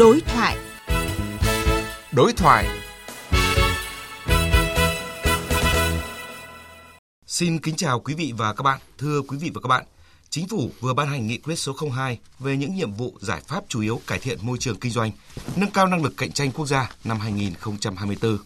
Đối thoại. Đối thoại. Xin kính chào quý vị và các bạn. Thưa quý vị và các bạn, Chính phủ vừa ban hành nghị quyết số 02 về những nhiệm vụ giải pháp chủ yếu cải thiện môi trường kinh doanh, nâng cao năng lực cạnh tranh quốc gia năm 2024.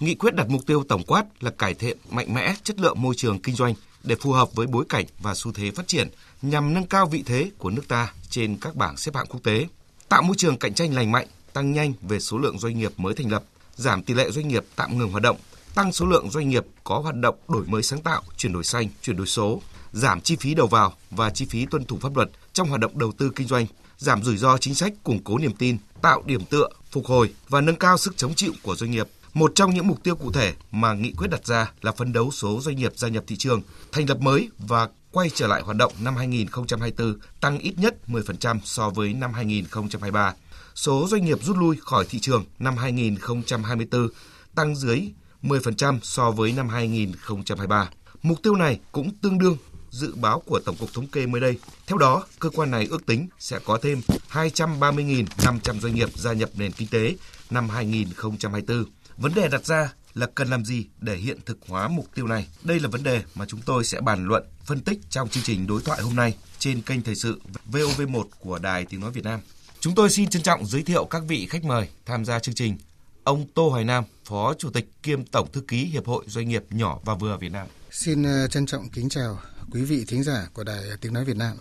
Nghị quyết đặt mục tiêu tổng quát là cải thiện mạnh mẽ chất lượng môi trường kinh doanh để phù hợp với bối cảnh và xu thế phát triển nhằm nâng cao vị thế của nước ta trên các bảng xếp hạng quốc tế, tạo môi trường cạnh tranh lành mạnh, tăng nhanh về số lượng doanh nghiệp mới thành lập, giảm tỷ lệ doanh nghiệp tạm ngừng hoạt động, tăng số lượng doanh nghiệp có hoạt động đổi mới sáng tạo, chuyển đổi xanh, chuyển đổi số, giảm chi phí đầu vào và chi phí tuân thủ pháp luật trong hoạt động đầu tư kinh doanh, giảm rủi ro chính sách, củng cố niềm tin, tạo điểm tựa, phục hồi và nâng cao sức chống chịu của doanh nghiệp. Một trong những mục tiêu cụ thể mà nghị quyết đặt ra là phấn đấu số doanh nghiệp gia nhập thị trường, thành lập mới và quay trở lại hoạt động năm 2024 tăng ít nhất 10% so với năm 2023. Số doanh nghiệp rút lui khỏi thị trường năm 2024 tăng dưới 10% so với năm 2023. Mục tiêu này cũng tương đương dự báo của Tổng cục Thống kê mới đây. Theo đó, cơ quan này ước tính sẽ có thêm 230.500 doanh nghiệp gia nhập nền kinh tế năm 2024. Vấn đề đặt ra là cần làm gì để hiện thực hóa mục tiêu này? Đây là vấn đề mà chúng tôi sẽ bàn luận, phân tích trong chương trình đối thoại hôm nay trên kênh Thời sự VOV1 của Đài Tiếng Nói Việt Nam. Chúng tôi xin trân trọng giới thiệu các vị khách mời tham gia chương trình. Ông Tô Hoài Nam, Phó Chủ tịch kiêm Tổng Thư ký Hiệp hội Doanh nghiệp nhỏ và vừa Việt Nam. Xin ờ, trân trọng kính chào quý vị thính giả của Đài Tiếng Nói Việt Nam.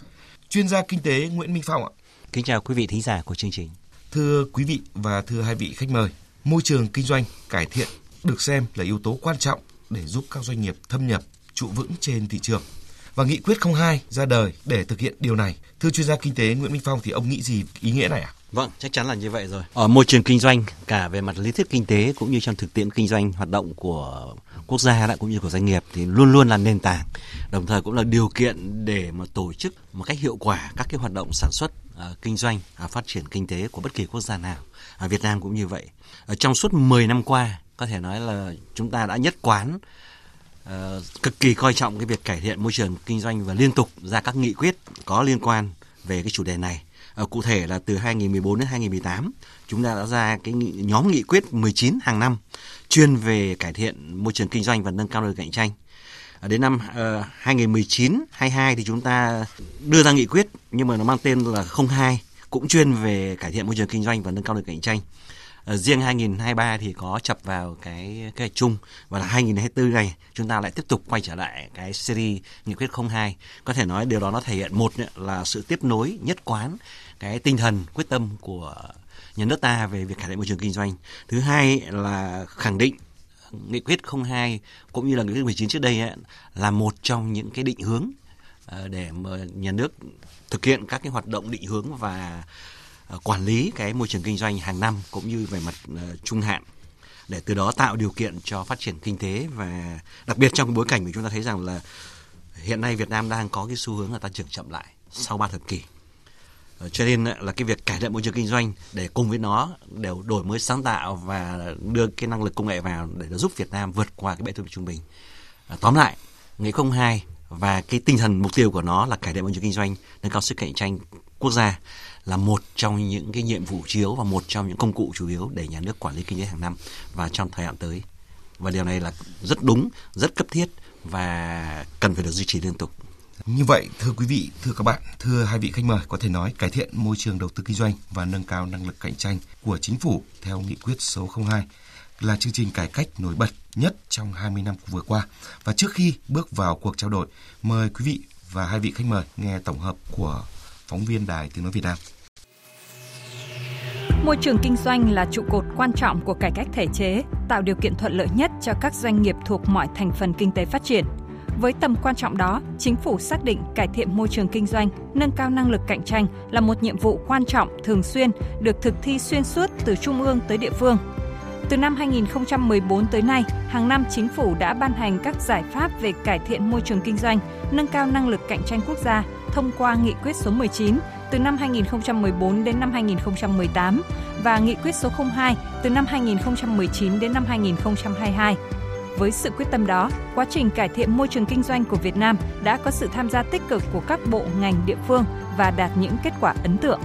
Chuyên gia kinh tế Nguyễn Minh Phong ạ. Kính chào quý vị thính giả của chương trình. Thưa quý vị và thưa hai vị khách mời, môi trường kinh doanh cải thiện được xem là yếu tố quan trọng để giúp các doanh nghiệp thâm nhập, trụ vững trên thị trường. Và nghị quyết 02 ra đời để thực hiện điều này. Thưa chuyên gia kinh tế Nguyễn Minh Phong thì ông nghĩ gì ý nghĩa này ạ? À? Vâng, chắc chắn là như vậy rồi. Ở môi trường kinh doanh cả về mặt lý thuyết kinh tế cũng như trong thực tiễn kinh doanh hoạt động của quốc gia đã cũng như của doanh nghiệp thì luôn luôn là nền tảng, đồng thời cũng là điều kiện để mà tổ chức một cách hiệu quả các cái hoạt động sản xuất, uh, kinh doanh, uh, phát triển kinh tế của bất kỳ quốc gia nào. Ở Việt Nam cũng như vậy. Ở trong suốt 10 năm qua, có thể nói là chúng ta đã nhất quán uh, cực kỳ coi trọng cái việc cải thiện môi trường kinh doanh và liên tục ra các nghị quyết có liên quan về cái chủ đề này. Uh, cụ thể là từ 2014 đến 2018, chúng ta đã ra cái nghị, nhóm nghị quyết 19 hàng năm chuyên về cải thiện môi trường kinh doanh và nâng cao năng lực cạnh tranh. Uh, đến năm uh, 2019 22 thì chúng ta đưa ra nghị quyết nhưng mà nó mang tên là 02 cũng chuyên về cải thiện môi trường kinh doanh và nâng cao năng lực cạnh tranh. Ờ, riêng 2023 thì có chập vào cái cái chung và là 2024 này chúng ta lại tiếp tục quay trở lại cái series nghị quyết 02. Có thể nói điều đó nó thể hiện một là sự tiếp nối nhất quán cái tinh thần quyết tâm của nhà nước ta về việc cải thiện môi trường kinh doanh. Thứ hai là khẳng định nghị quyết 02 cũng như là nghị quyết 19 trước đây ấy, là một trong những cái định hướng ờ, để mà nhà nước thực hiện các cái hoạt động định hướng và Ờ, quản lý cái môi trường kinh doanh hàng năm cũng như về mặt ờ, trung hạn để từ đó tạo điều kiện cho phát triển kinh tế và đặc biệt trong bối cảnh của chúng ta thấy rằng là hiện nay Việt Nam đang có cái xu hướng là tăng trưởng chậm lại sau ba thập kỷ ờ, cho nên là cái việc cải thiện môi trường kinh doanh để cùng với nó đều đổi mới sáng tạo và đưa cái năng lực công nghệ vào để nó giúp Việt Nam vượt qua cái bệ thu trung bình. À, tóm lại, nghị không hai và cái tinh thần mục tiêu của nó là cải thiện môi trường kinh doanh, nâng cao sức cạnh tranh quốc gia là một trong những cái nhiệm vụ chiếu và một trong những công cụ chủ yếu để nhà nước quản lý kinh tế hàng năm và trong thời hạn tới. Và điều này là rất đúng, rất cấp thiết và cần phải được duy trì liên tục. Như vậy, thưa quý vị, thưa các bạn, thưa hai vị khách mời, có thể nói cải thiện môi trường đầu tư kinh doanh và nâng cao năng lực cạnh tranh của chính phủ theo nghị quyết số 02 là chương trình cải cách nổi bật nhất trong 20 năm vừa qua. Và trước khi bước vào cuộc trao đổi, mời quý vị và hai vị khách mời nghe tổng hợp của phóng viên Đài Tiếng Nói Việt Nam. Môi trường kinh doanh là trụ cột quan trọng của cải cách thể chế, tạo điều kiện thuận lợi nhất cho các doanh nghiệp thuộc mọi thành phần kinh tế phát triển – với tầm quan trọng đó, chính phủ xác định cải thiện môi trường kinh doanh, nâng cao năng lực cạnh tranh là một nhiệm vụ quan trọng thường xuyên được thực thi xuyên suốt từ trung ương tới địa phương. Từ năm 2014 tới nay, hàng năm chính phủ đã ban hành các giải pháp về cải thiện môi trường kinh doanh, nâng cao năng lực cạnh tranh quốc gia thông qua nghị quyết số 19 từ năm 2014 đến năm 2018 và nghị quyết số 02 từ năm 2019 đến năm 2022. Với sự quyết tâm đó, quá trình cải thiện môi trường kinh doanh của Việt Nam đã có sự tham gia tích cực của các bộ ngành địa phương và đạt những kết quả ấn tượng.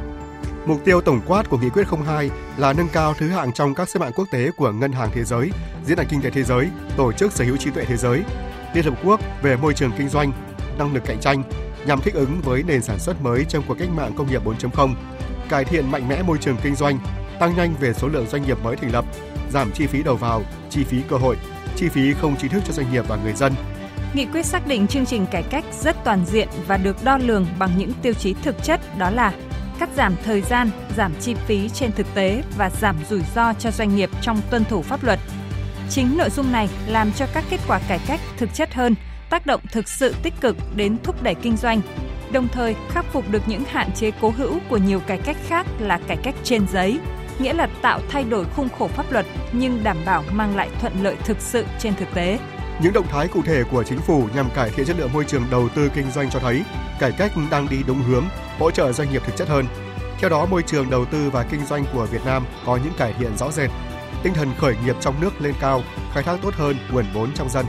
Mục tiêu tổng quát của nghị quyết 02 là nâng cao thứ hạng trong các xếp hạng quốc tế của Ngân hàng Thế giới, Diễn đàn Kinh tế Thế giới, Tổ chức Sở hữu trí tuệ thế giới, Liên Hợp Quốc về môi trường kinh doanh, năng lực cạnh tranh nhằm thích ứng với nền sản xuất mới trong cuộc cách mạng công nghiệp 4.0, cải thiện mạnh mẽ môi trường kinh doanh, tăng nhanh về số lượng doanh nghiệp mới thành lập, giảm chi phí đầu vào, chi phí cơ hội, chi phí không chính thức cho doanh nghiệp và người dân. Nghị quyết xác định chương trình cải cách rất toàn diện và được đo lường bằng những tiêu chí thực chất đó là cắt giảm thời gian, giảm chi phí trên thực tế và giảm rủi ro cho doanh nghiệp trong tuân thủ pháp luật. Chính nội dung này làm cho các kết quả cải cách thực chất hơn, tác động thực sự tích cực đến thúc đẩy kinh doanh, đồng thời khắc phục được những hạn chế cố hữu của nhiều cải cách khác là cải cách trên giấy, nghĩa là tạo thay đổi khung khổ pháp luật nhưng đảm bảo mang lại thuận lợi thực sự trên thực tế. Những động thái cụ thể của chính phủ nhằm cải thiện chất lượng môi trường đầu tư kinh doanh cho thấy cải cách đang đi đúng hướng, hỗ trợ doanh nghiệp thực chất hơn. Theo đó, môi trường đầu tư và kinh doanh của Việt Nam có những cải thiện rõ rệt. Tinh thần khởi nghiệp trong nước lên cao, khai thác tốt hơn nguồn vốn trong dân.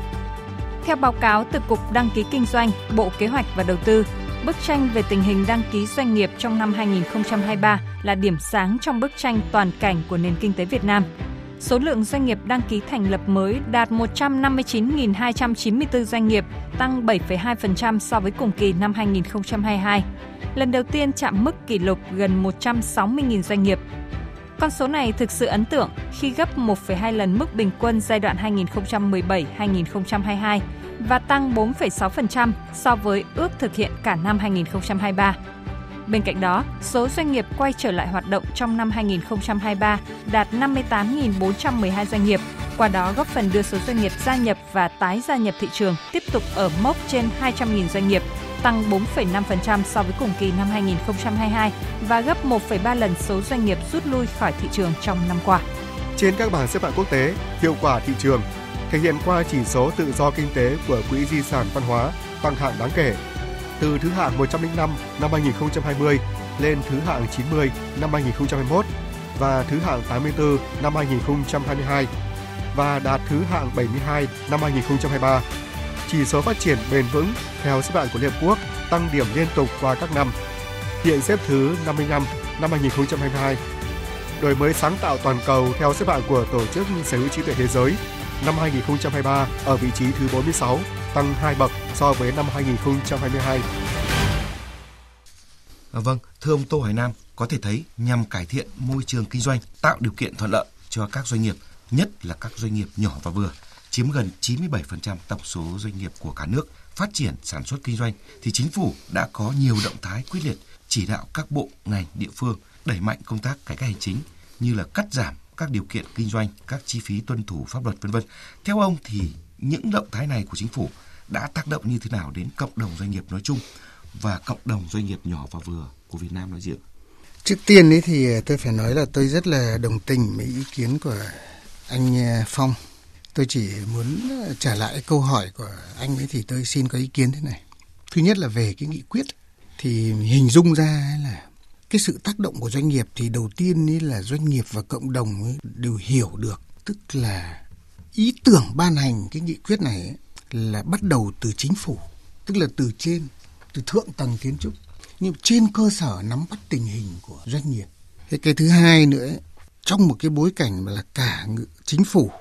Theo báo cáo từ Cục Đăng ký Kinh doanh, Bộ Kế hoạch và Đầu tư, bức tranh về tình hình đăng ký doanh nghiệp trong năm 2023 là điểm sáng trong bức tranh toàn cảnh của nền kinh tế Việt Nam. Số lượng doanh nghiệp đăng ký thành lập mới đạt 159.294 doanh nghiệp, tăng 7,2% so với cùng kỳ năm 2022. Lần đầu tiên chạm mức kỷ lục gần 160.000 doanh nghiệp. Con số này thực sự ấn tượng khi gấp 1,2 lần mức bình quân giai đoạn 2017-2022 và tăng 4,6% so với ước thực hiện cả năm 2023. Bên cạnh đó, số doanh nghiệp quay trở lại hoạt động trong năm 2023 đạt 58.412 doanh nghiệp, qua đó góp phần đưa số doanh nghiệp gia nhập và tái gia nhập thị trường tiếp tục ở mốc trên 200.000 doanh nghiệp, tăng 4,5% so với cùng kỳ năm 2022 và gấp 1,3 lần số doanh nghiệp rút lui khỏi thị trường trong năm qua. Trên các bảng xếp hạng quốc tế, hiệu quả thị trường thể hiện qua chỉ số tự do kinh tế của Quỹ di sản văn hóa, tăng hạng đáng kể từ thứ hạng 105 năm 2020 lên thứ hạng 90 năm 2021 và thứ hạng 84 năm 2022 và đạt thứ hạng 72 năm 2023. Chỉ số phát triển bền vững theo xếp hạng của Liên Hợp Quốc tăng điểm liên tục qua các năm. Hiện xếp thứ 55 năm 2022. Đổi mới sáng tạo toàn cầu theo xếp hạng của Tổ chức Sở hữu trí tuệ thế giới năm 2023 ở vị trí thứ 46, tăng 2 bậc so với năm 2022. À, vâng, thưa ông Tô Hải Nam, có thể thấy nhằm cải thiện môi trường kinh doanh, tạo điều kiện thuận lợi cho các doanh nghiệp, nhất là các doanh nghiệp nhỏ và vừa, chiếm gần 97% tổng số doanh nghiệp của cả nước phát triển sản xuất kinh doanh thì chính phủ đã có nhiều động thái quyết liệt chỉ đạo các bộ ngành địa phương đẩy mạnh công tác cải cách hành chính như là cắt giảm các điều kiện kinh doanh, các chi phí tuân thủ pháp luật vân vân. Theo ông thì những động thái này của chính phủ đã tác động như thế nào đến cộng đồng doanh nghiệp nói chung và cộng đồng doanh nghiệp nhỏ và vừa của Việt Nam nói riêng? Trước tiên ấy thì tôi phải nói là tôi rất là đồng tình với ý kiến của anh à, Phong. Tôi chỉ muốn trả lại câu hỏi của anh ấy thì tôi xin có ý kiến thế này. Thứ nhất là về cái nghị quyết thì hình dung ra là cái sự tác động của doanh nghiệp thì đầu tiên ấy là doanh nghiệp và cộng đồng ấy đều hiểu được. Tức là ý tưởng ban hành cái nghị quyết này ấy, là bắt đầu từ chính phủ tức là từ trên từ thượng tầng kiến trúc. Nhưng trên cơ sở nắm bắt tình hình của doanh nghiệp. Thế cái thứ hai nữa ấy, trong một cái bối cảnh mà là cả chính phủ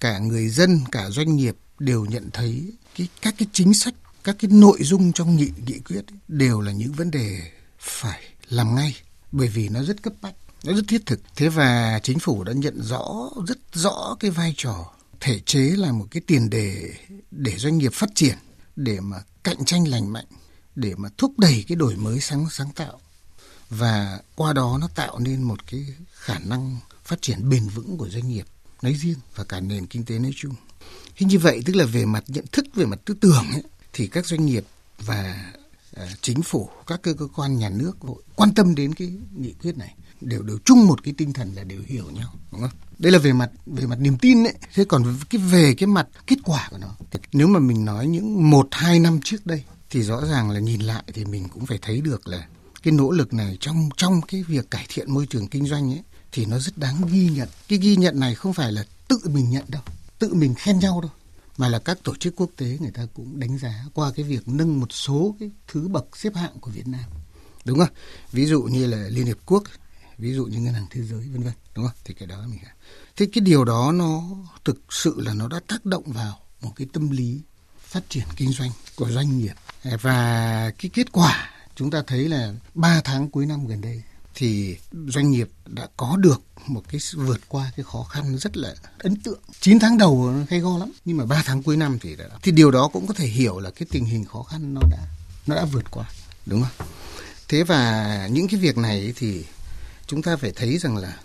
cả người dân cả doanh nghiệp đều nhận thấy cái các cái chính sách các cái nội dung trong nghị nghị quyết ấy, đều là những vấn đề phải làm ngay bởi vì nó rất cấp bách nó rất thiết thực thế và chính phủ đã nhận rõ rất rõ cái vai trò thể chế là một cái tiền đề để doanh nghiệp phát triển để mà cạnh tranh lành mạnh để mà thúc đẩy cái đổi mới sáng sáng tạo và qua đó nó tạo nên một cái khả năng phát triển bền vững của doanh nghiệp nói riêng và cả nền kinh tế nói chung. Thế như vậy tức là về mặt nhận thức, về mặt tư tưởng ấy, thì các doanh nghiệp và Ờ, chính phủ, các cơ, cơ quan nhà nước quan tâm đến cái nghị quyết này đều đều chung một cái tinh thần là đều hiểu nhau, đúng không? Đây là về mặt về mặt niềm tin đấy. Thế còn cái về cái mặt kết quả của nó, nếu mà mình nói những một hai năm trước đây thì rõ ràng là nhìn lại thì mình cũng phải thấy được là cái nỗ lực này trong trong cái việc cải thiện môi trường kinh doanh ấy thì nó rất đáng ghi nhận. Cái ghi nhận này không phải là tự mình nhận đâu, tự mình khen nhau đâu, mà là các tổ chức quốc tế người ta cũng đánh giá qua cái việc nâng một số cái thứ bậc xếp hạng của Việt Nam. Đúng không? Ví dụ như là Liên Hiệp Quốc, ví dụ như ngân hàng thế giới, vân vân đúng không thì cái đó mình thế cái điều đó nó thực sự là nó đã tác động vào một cái tâm lý phát triển kinh doanh của doanh nghiệp và cái kết quả chúng ta thấy là 3 tháng cuối năm gần đây thì doanh nghiệp đã có được một cái vượt qua cái khó khăn rất là ấn tượng. 9 tháng đầu hay go lắm, nhưng mà 3 tháng cuối năm thì đã, thì điều đó cũng có thể hiểu là cái tình hình khó khăn nó đã nó đã vượt qua, đúng không? Thế và những cái việc này thì chúng ta phải thấy rằng là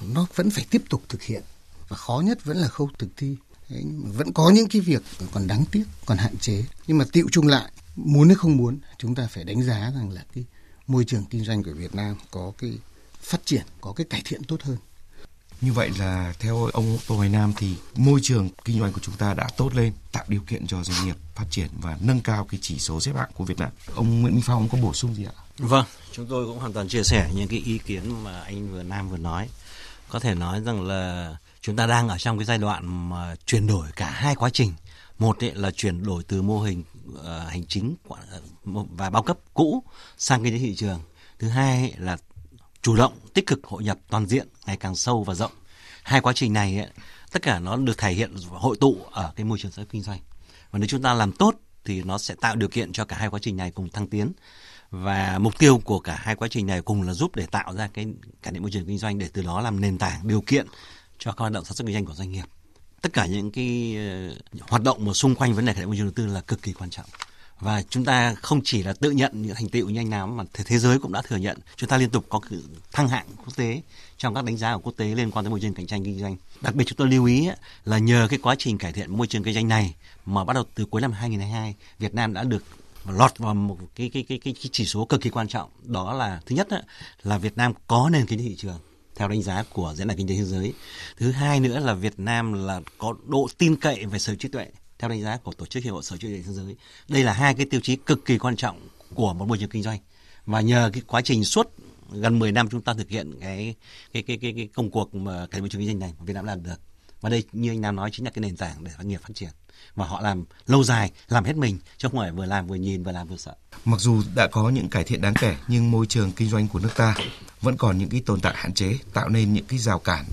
nó vẫn phải tiếp tục thực hiện và khó nhất vẫn là khâu thực thi. Đấy, vẫn có những cái việc còn đáng tiếc, còn hạn chế. Nhưng mà tiệu chung lại, muốn hay không muốn, chúng ta phải đánh giá rằng là cái môi trường kinh doanh của Việt Nam có cái phát triển, có cái cải thiện tốt hơn. Như vậy là theo ông Tô Hoài Nam thì môi trường kinh doanh của chúng ta đã tốt lên, tạo điều kiện cho doanh nghiệp phát triển và nâng cao cái chỉ số xếp hạng của Việt Nam. Ông Nguyễn Minh Phong có bổ sung gì ạ? Vâng, chúng tôi cũng hoàn toàn chia sẻ những cái ý kiến mà anh vừa Nam vừa nói. Có thể nói rằng là chúng ta đang ở trong cái giai đoạn mà chuyển đổi cả hai quá trình. Một ấy là chuyển đổi từ mô hình uh, hành chính ờ, và bao cấp cũ sang kinh tế thị trường. Thứ hai là chủ động tích cực hội nhập toàn diện ngày càng sâu và rộng. Hai quá trình này ấy, tất cả nó được thể hiện hội tụ ở cái môi trường sản xuất kinh doanh. Và nếu chúng ta làm tốt thì nó sẽ tạo điều kiện cho cả hai quá trình này cùng thăng tiến và mục tiêu của cả hai quá trình này cùng là giúp để tạo ra cái cải thiện môi trường kinh doanh để từ đó làm nền tảng điều kiện cho các hoạt động sản xuất kinh doanh của doanh nghiệp tất cả những cái ờ, hoạt động mà xung quanh vấn đề cải thiện môi trường đầu tư là cực kỳ quan trọng. Và chúng ta không chỉ là tự nhận những thành tựu nhanh nào mà thế giới cũng đã thừa nhận. Chúng ta liên tục có thăng hạng quốc tế trong các đánh giá của quốc tế liên quan tới môi trường cạnh tranh kinh doanh. Đặc biệt chúng tôi lưu ý là nhờ cái quá trình cải thiện môi trường kinh doanh này mà bắt đầu từ cuối năm 2022 Việt Nam đã được lọt vào một cái cái cái cái, cái chỉ số cực kỳ quan trọng. Đó là thứ nhất là Việt Nam có nền kinh tế thị trường theo đánh giá của diễn đàn kinh tế thế giới. Thứ hai nữa là Việt Nam là có độ tin cậy về sở trí tuệ theo đánh giá của tổ chức hiệp hội sở trí tuệ thế giới. Đây là hai cái tiêu chí cực kỳ quan trọng của một môi trường kinh doanh. Và nhờ cái quá trình suốt gần 10 năm chúng ta thực hiện cái cái cái cái, cái công cuộc mà cái môi trường kinh doanh này Việt Nam làm được và đây, như anh Nam nói, chính là cái nền tảng để doanh nghiệp phát triển. Và họ làm lâu dài, làm hết mình, chứ không phải vừa làm vừa nhìn, vừa làm vừa sợ. Mặc dù đã có những cải thiện đáng kể, nhưng môi trường kinh doanh của nước ta vẫn còn những cái tồn tại hạn chế, tạo nên những cái rào cản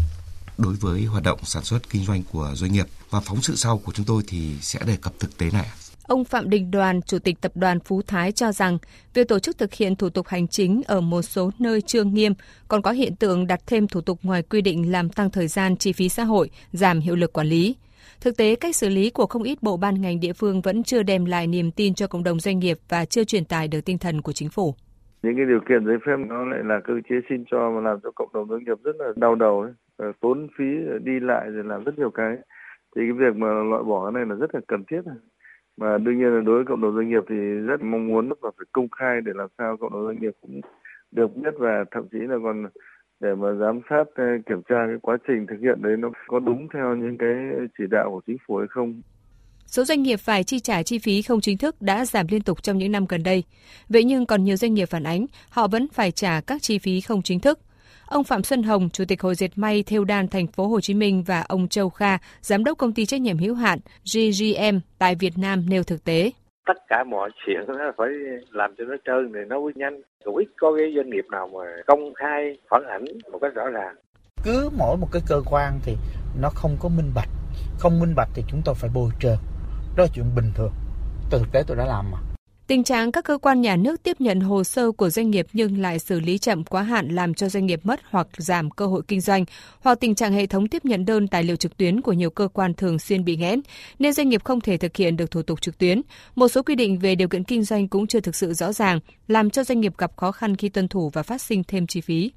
đối với hoạt động sản xuất kinh doanh của doanh nghiệp. Và phóng sự sau của chúng tôi thì sẽ đề cập thực tế này Ông Phạm Đình Đoàn, Chủ tịch Tập đoàn Phú Thái cho rằng, việc tổ chức thực hiện thủ tục hành chính ở một số nơi chưa nghiêm, còn có hiện tượng đặt thêm thủ tục ngoài quy định làm tăng thời gian chi phí xã hội, giảm hiệu lực quản lý. Thực tế, cách xử lý của không ít bộ ban ngành địa phương vẫn chưa đem lại niềm tin cho cộng đồng doanh nghiệp và chưa truyền tải được tinh thần của chính phủ. Những cái điều kiện giấy phép nó lại là cơ chế xin cho mà làm cho cộng đồng doanh nghiệp rất là đau đầu ấy. Ờ, tốn phí đi lại rồi làm rất nhiều cái. Thì cái việc mà loại bỏ cái này là rất là cần thiết. Mà đương nhiên là đối với cộng đồng doanh nghiệp thì rất mong muốn là phải công khai để làm sao cộng đồng doanh nghiệp cũng được biết và thậm chí là còn để mà giám sát ờ, kiểm tra cái quá trình thực hiện đấy nó có đúng theo những cái chỉ đạo của chính phủ hay không. Số doanh nghiệp phải chi trả chi phí không chính thức đã giảm liên tục trong những năm gần đây. Vậy nhưng còn nhiều doanh nghiệp phản ánh, họ vẫn phải trả các chi phí không chính thức. Ông Phạm Xuân Hồng, Chủ tịch Hội Dệt may Thêu đan thành phố Hồ Chí Minh và ông Châu Kha, Giám đốc công ty trách nhiệm hữu hạn GGM tại Việt Nam nêu thực tế. Tất cả mọi chuyện nó phải làm cho nó trơn thì nó mới nhanh. Cũng ít có cái doanh nghiệp nào mà công khai phản ảnh một cách rõ ràng. Cứ mỗi một cái cơ quan thì nó không có minh bạch. Không minh bạch thì chúng tôi phải bồi thường đó là chuyện bình thường. Từ thực tế tôi đã làm mà Tình trạng các cơ quan nhà nước tiếp nhận hồ sơ của doanh nghiệp nhưng lại xử lý chậm quá hạn làm cho doanh nghiệp mất hoặc giảm cơ hội kinh doanh, hoặc tình trạng hệ thống tiếp nhận đơn tài liệu trực tuyến của nhiều cơ quan thường xuyên bị nghẽn, nên doanh nghiệp không thể thực hiện được thủ tục trực tuyến. Một số quy định về điều kiện kinh doanh cũng chưa thực sự rõ ràng, làm cho doanh nghiệp gặp khó khăn khi tuân thủ và phát sinh thêm chi phí.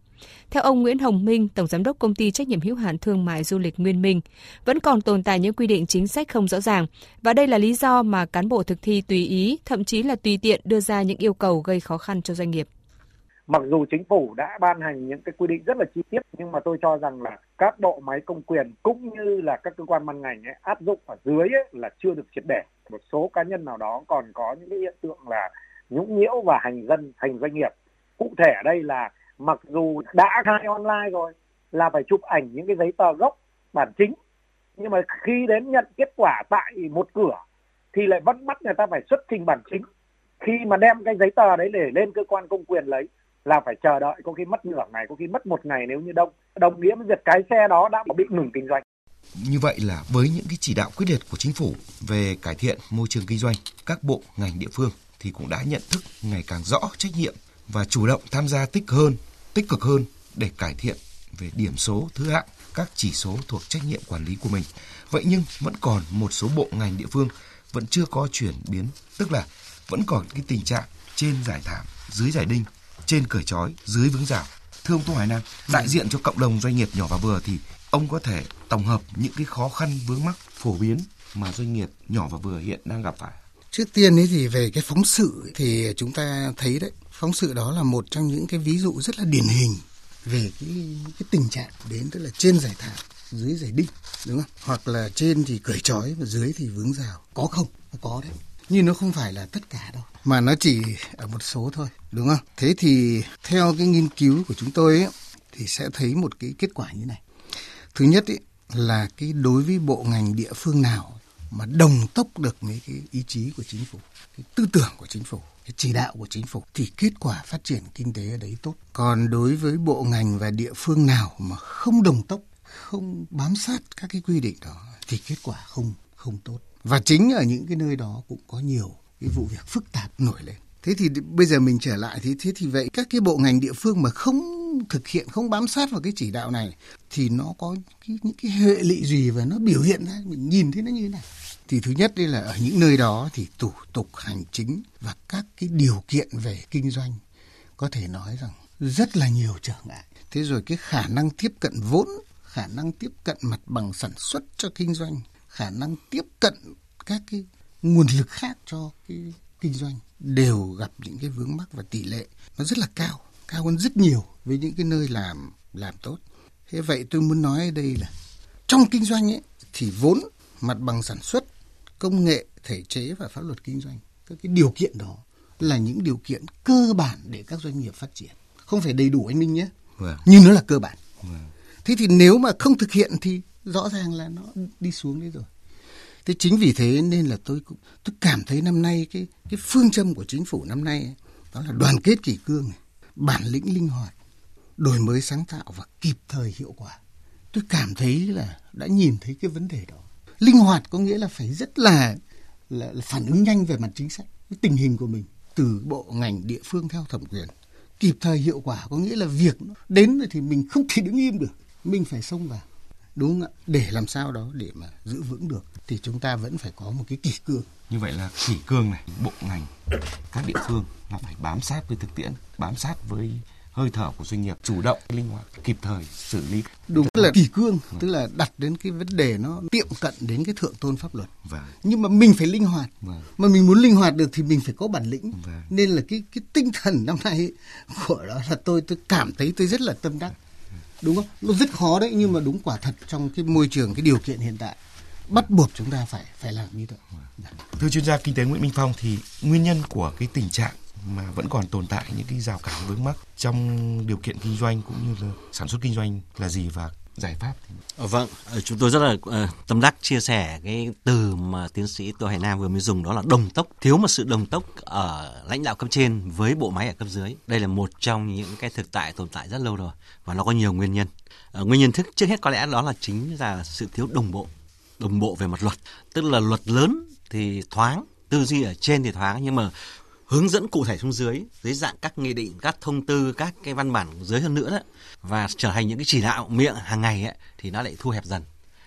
Theo ông Nguyễn Hồng Minh, Tổng Giám đốc Công ty Trách nhiệm hữu hạn Thương mại Du lịch Nguyên Minh, vẫn còn tồn tại những quy định chính sách không rõ ràng và đây là lý do mà cán bộ thực thi tùy ý, thậm chí là tùy tiện đưa ra những yêu cầu gây khó khăn cho doanh nghiệp. Mặc dù chính phủ đã ban hành những cái quy định rất là chi tiết nhưng mà tôi cho rằng là các bộ máy công quyền cũng như là các cơ quan ban ngành ấy, áp dụng ở dưới ấy, là chưa được triệt để. Một số cá nhân nào đó còn có những cái hiện tượng là nhũng nhiễu và hành dân, hành doanh nghiệp. Cụ thể ở đây là mặc dù đã khai online rồi là phải chụp ảnh những cái giấy tờ gốc bản chính. Nhưng mà khi đến nhận kết quả tại một cửa thì lại vẫn bắt người ta phải xuất trình bản chính. Khi mà đem cái giấy tờ đấy để lên cơ quan công quyền lấy là phải chờ đợi có khi mất nửa ngày có khi mất một ngày nếu như đông. Đồng nghĩa với việc cái xe đó đã bị ngừng kinh doanh. Như vậy là với những cái chỉ đạo quyết liệt của chính phủ về cải thiện môi trường kinh doanh, các bộ ngành địa phương thì cũng đã nhận thức ngày càng rõ trách nhiệm và chủ động tham gia tích hơn, tích cực hơn để cải thiện về điểm số thứ hạng các chỉ số thuộc trách nhiệm quản lý của mình. Vậy nhưng vẫn còn một số bộ ngành địa phương vẫn chưa có chuyển biến, tức là vẫn còn cái tình trạng trên giải thảm, dưới giải đinh, trên cởi trói, dưới vướng rào. Thưa ông Tô Hải Nam, đại diện cho cộng đồng doanh nghiệp nhỏ và vừa thì ông có thể tổng hợp những cái khó khăn vướng mắc phổ biến mà doanh nghiệp nhỏ và vừa hiện đang gặp phải? Trước tiên ấy thì về cái phóng sự thì chúng ta thấy đấy, phóng sự đó là một trong những cái ví dụ rất là điển hình về cái cái tình trạng đến tức là trên giải thảm dưới giải đinh đúng không? Hoặc là trên thì cởi trói và dưới thì vướng rào. Có không có đấy. Nhưng nó không phải là tất cả đâu. Mà nó chỉ ở một số thôi đúng không? Thế thì theo cái nghiên cứu của chúng tôi ấy, thì sẽ thấy một cái kết quả như này. Thứ nhất ấy, là cái đối với bộ ngành địa phương nào mà đồng tốc được với cái ý chí của chính phủ, cái tư tưởng của chính phủ, cái chỉ đạo của chính phủ, thì kết quả phát triển kinh tế ở đấy tốt. Còn đối với bộ ngành và địa phương nào mà không đồng tốc, không bám sát các cái quy định đó, thì kết quả không không tốt. Và chính ở những cái nơi đó cũng có nhiều cái vụ việc phức tạp nổi lên. Thế thì bây giờ mình trở lại, thì, thế thì vậy các cái bộ ngành địa phương mà không thực hiện không bám sát vào cái chỉ đạo này thì nó có cái, những cái hệ lụy gì và nó biểu hiện ra mình nhìn thấy nó như thế này. Thì thứ nhất đây là ở những nơi đó thì thủ tục hành chính và các cái điều kiện về kinh doanh có thể nói rằng rất là nhiều trở ngại. Thế rồi cái khả năng tiếp cận vốn khả năng tiếp cận mặt bằng sản xuất cho kinh doanh khả năng tiếp cận các cái nguồn lực khác cho cái kinh doanh đều gặp những cái vướng mắc và tỷ lệ nó rất là cao cao hơn rất nhiều với những cái nơi làm làm tốt. Thế vậy tôi muốn nói ở đây là trong kinh doanh ấy thì vốn mặt bằng sản xuất công nghệ thể chế và pháp luật kinh doanh các cái điều kiện đó là những điều kiện cơ bản để các doanh nghiệp phát triển. Không phải đầy đủ anh minh nhé. Vâng. nhưng nó là cơ bản. Vâng. thế thì nếu mà không thực hiện thì rõ ràng là nó đi xuống đấy rồi. Thế chính vì thế nên là tôi cũng tôi cảm thấy năm nay cái cái phương châm của chính phủ năm nay đó là đoàn kết kỷ cương này, bản lĩnh linh hoạt đổi mới sáng tạo và kịp thời hiệu quả. Tôi cảm thấy là đã nhìn thấy cái vấn đề đó. Linh hoạt có nghĩa là phải rất là là, là phản ứng nhanh về mặt chính sách cái tình hình của mình từ bộ ngành địa phương theo thẩm quyền. Kịp thời hiệu quả có nghĩa là việc nó đến rồi thì mình không thể đứng im được mình phải xông vào. Đúng không ạ? Để làm sao đó để mà giữ vững được thì chúng ta vẫn phải có một cái kỷ cương như vậy là kỷ cương này bộ ngành các địa phương là phải bám sát với thực tiễn bám sát với hơi thở của doanh nghiệp chủ động linh hoạt kịp thời xử lý đúng là kỷ cương vâng. tức là đặt đến cái vấn đề nó tiệm cận đến cái thượng tôn pháp luật vâng. nhưng mà mình phải linh hoạt vâng. mà mình muốn linh hoạt được thì mình phải có bản lĩnh vâng. nên là cái cái tinh thần năm nay ấy, của đó là tôi tôi cảm thấy tôi rất là tâm đắc đúng không nó rất khó đấy nhưng mà đúng quả thật trong cái môi trường cái điều kiện hiện tại bắt buộc chúng ta phải phải làm như vậy. Thưa chuyên gia kinh tế Nguyễn Minh Phong thì nguyên nhân của cái tình trạng mà vẫn còn tồn tại những cái rào cản vướng mắc trong điều kiện kinh doanh cũng như là sản xuất kinh doanh là gì và giải pháp ờ, vâng ờ, chúng tôi rất là uh, tâm đắc chia sẻ cái từ mà tiến sĩ tô hải nam vừa mới dùng đó là đồng tốc thiếu một sự đồng tốc ở lãnh đạo cấp trên với bộ máy ở cấp dưới. Đây là một trong những cái thực tại tồn tại rất lâu rồi và nó có nhiều nguyên nhân. Uh, nguyên nhân thức trước hết có lẽ đó là chính là sự thiếu đồng bộ đồng bộ về mặt luật tức là luật lớn thì thoáng tư duy ở trên thì thoáng nhưng mà hướng dẫn cụ thể xuống dưới dưới dạng các nghị định các thông tư các cái văn bản dưới hơn nữa đó, và trở thành những cái chỉ đạo miệng hàng ngày ấy, thì nó lại thu hẹp dần.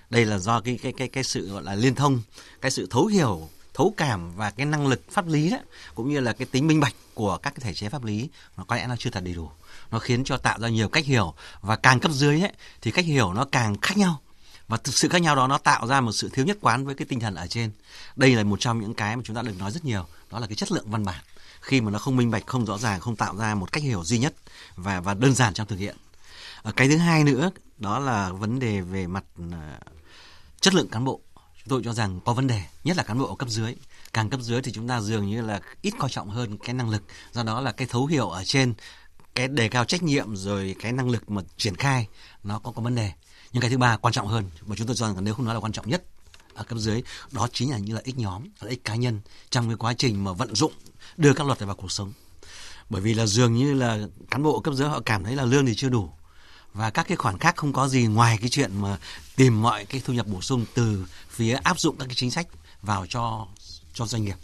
Đây là do cái cái cái cái sự gọi là liên thông cái sự thấu hiểu thấu cảm và cái năng lực pháp lý đó cũng như là cái tính minh bạch của các cái thể chế pháp lý nó có lẽ nó chưa thật đầy đủ. Nó khiến cho tạo ra nhiều cách hiểu và càng cấp dưới ấy, thì cách hiểu nó càng khác nhau và sự khác nhau đó, nó tạo ra một sự thiếu nhất quán với cái tinh thần ở trên. Đây là một trong những cái mà chúng ta được nói rất nhiều. Đó là cái chất lượng văn bản. Khi mà nó không minh bạch, không rõ ràng, không tạo ra một cách hiểu duy nhất và và đơn giản trong thực hiện. Ờ, cái thứ hai nữa, đó là vấn đề về mặt ờ, chất lượng cán bộ. Chúng tôi cho rằng có vấn đề, nhất là cán bộ ở cấp dưới. Càng cấp dưới thì chúng ta dường như là ít coi trọng hơn cái năng lực. Do đó là cái thấu hiểu ở trên, cái đề cao trách nhiệm rồi cái năng lực mà triển khai, nó có có vấn đề nhưng cái thứ ba quan trọng hơn mà chúng tôi cho rằng nếu không nói là quan trọng nhất ở cấp dưới, đó chính là như là ích nhóm, lợi ích cá nhân trong cái quá trình mà vận dụng, đưa các luật này vào cuộc sống. Bởi vì là dường như là cán bộ cấp dưới họ cảm thấy là lương thì chưa đủ và các cái khoản khác không có gì ngoài cái chuyện mà tìm mọi cái thu nhập bổ sung từ phía áp dụng các cái chính sách vào cho cho doanh nghiệp.